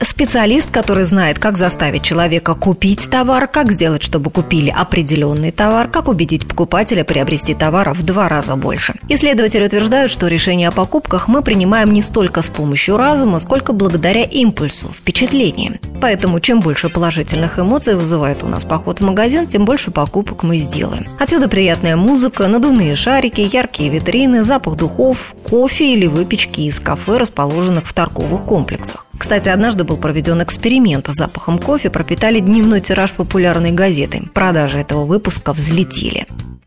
Специалист, который знает, как заставить человека купить товар, как сделать, чтобы купили определенный товар, как убедить покупателя приобрести товара в два раза больше. Исследователи утверждают, что решение о покупках мы принимаем не столько с помощью разума, сколько благодаря импульсу, впечатлениям. Поэтому чем больше положительных эмоций вызывает у нас поход в магазин, тем больше покупок мы сделаем. Отсюда приятная музыка, надувные шарики, яркие витрины, запах духов, кофе или выпечки из кафе, расположенных в торговых комплексах. Кстати, однажды был проведен эксперимент с запахом кофе, пропитали дневной тираж популярной газеты. Продажи этого выпуска взлетели.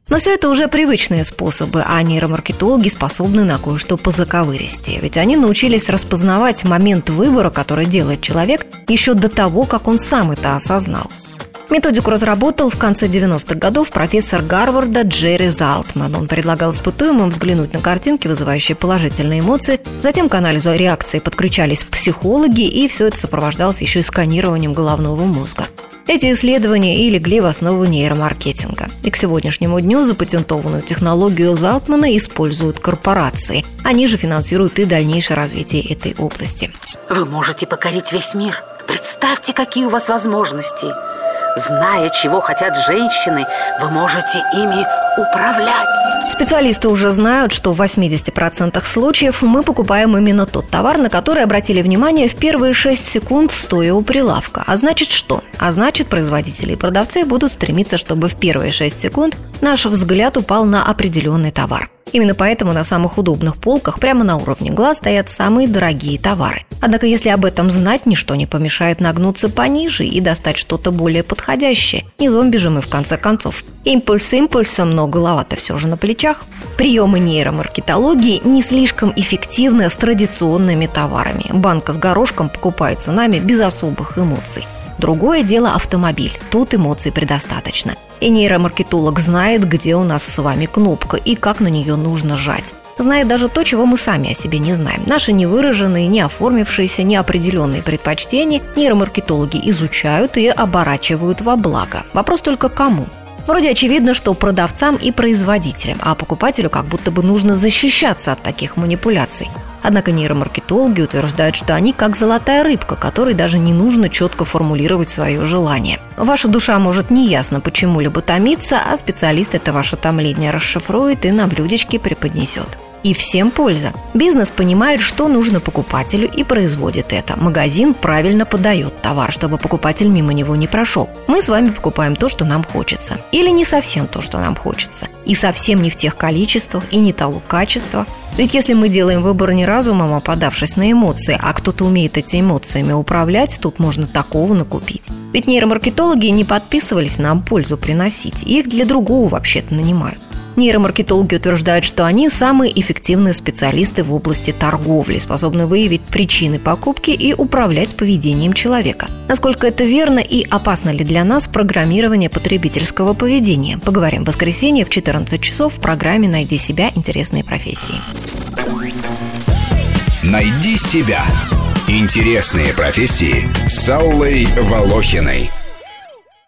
Но все это уже привычные способы, а нейромаркетологи способны на кое-что по заковыристее. Ведь они научились распознавать момент выбора, который делает человек, еще до того, как он сам это осознал. Методику разработал в конце 90-х годов профессор Гарварда Джерри Залтман. Он предлагал испытуемым взглянуть на картинки, вызывающие положительные эмоции. Затем к анализу реакции подключались психологи, и все это сопровождалось еще и сканированием головного мозга. Эти исследования и легли в основу нейромаркетинга. И к сегодняшнему дню запатентованную технологию Залтмана используют корпорации. Они же финансируют и дальнейшее развитие этой области. Вы можете покорить весь мир. Представьте, какие у вас возможности – Зная, чего хотят женщины, вы можете ими управлять. Специалисты уже знают, что в 80% случаев мы покупаем именно тот товар, на который обратили внимание в первые 6 секунд, стоя у прилавка. А значит что? А значит, производители и продавцы будут стремиться, чтобы в первые 6 секунд наш взгляд упал на определенный товар. Именно поэтому на самых удобных полках прямо на уровне глаз стоят самые дорогие товары. Однако если об этом знать, ничто не помешает нагнуться пониже и достать что-то более подходящее. Не зомби же мы в конце концов. Импульс импульсом, но голова-то все же на плечах. Приемы нейромаркетологии не слишком эффективны с традиционными товарами. Банка с горошком покупается нами без особых эмоций. Другое дело автомобиль. Тут эмоций предостаточно. И нейромаркетолог знает, где у нас с вами кнопка и как на нее нужно жать знает даже то, чего мы сами о себе не знаем. Наши невыраженные, не оформившиеся, неопределенные предпочтения нейромаркетологи изучают и оборачивают во благо. Вопрос только кому? Вроде очевидно, что продавцам и производителям, а покупателю как будто бы нужно защищаться от таких манипуляций. Однако нейромаркетологи утверждают, что они как золотая рыбка, которой даже не нужно четко формулировать свое желание. Ваша душа может неясно почему-либо томиться, а специалист это ваше томление расшифрует и на блюдечке преподнесет. И всем польза. Бизнес понимает, что нужно покупателю и производит это. Магазин правильно подает товар, чтобы покупатель мимо него не прошел. Мы с вами покупаем то, что нам хочется. Или не совсем то, что нам хочется. И совсем не в тех количествах и не того качества. Ведь если мы делаем выбор не разумом, а подавшись на эмоции, а кто-то умеет эти эмоциями управлять, тут можно такого накупить. Ведь нейромаркетологи не подписывались нам пользу приносить. Их для другого вообще-то нанимают. Нейромаркетологи утверждают, что они самые эффективные специалисты в области торговли, способны выявить причины покупки и управлять поведением человека. Насколько это верно и опасно ли для нас программирование потребительского поведения? Поговорим в воскресенье в 14 часов в программе «Найди себя. Интересные профессии». «Найди себя. Интересные профессии» с Аллой Волохиной.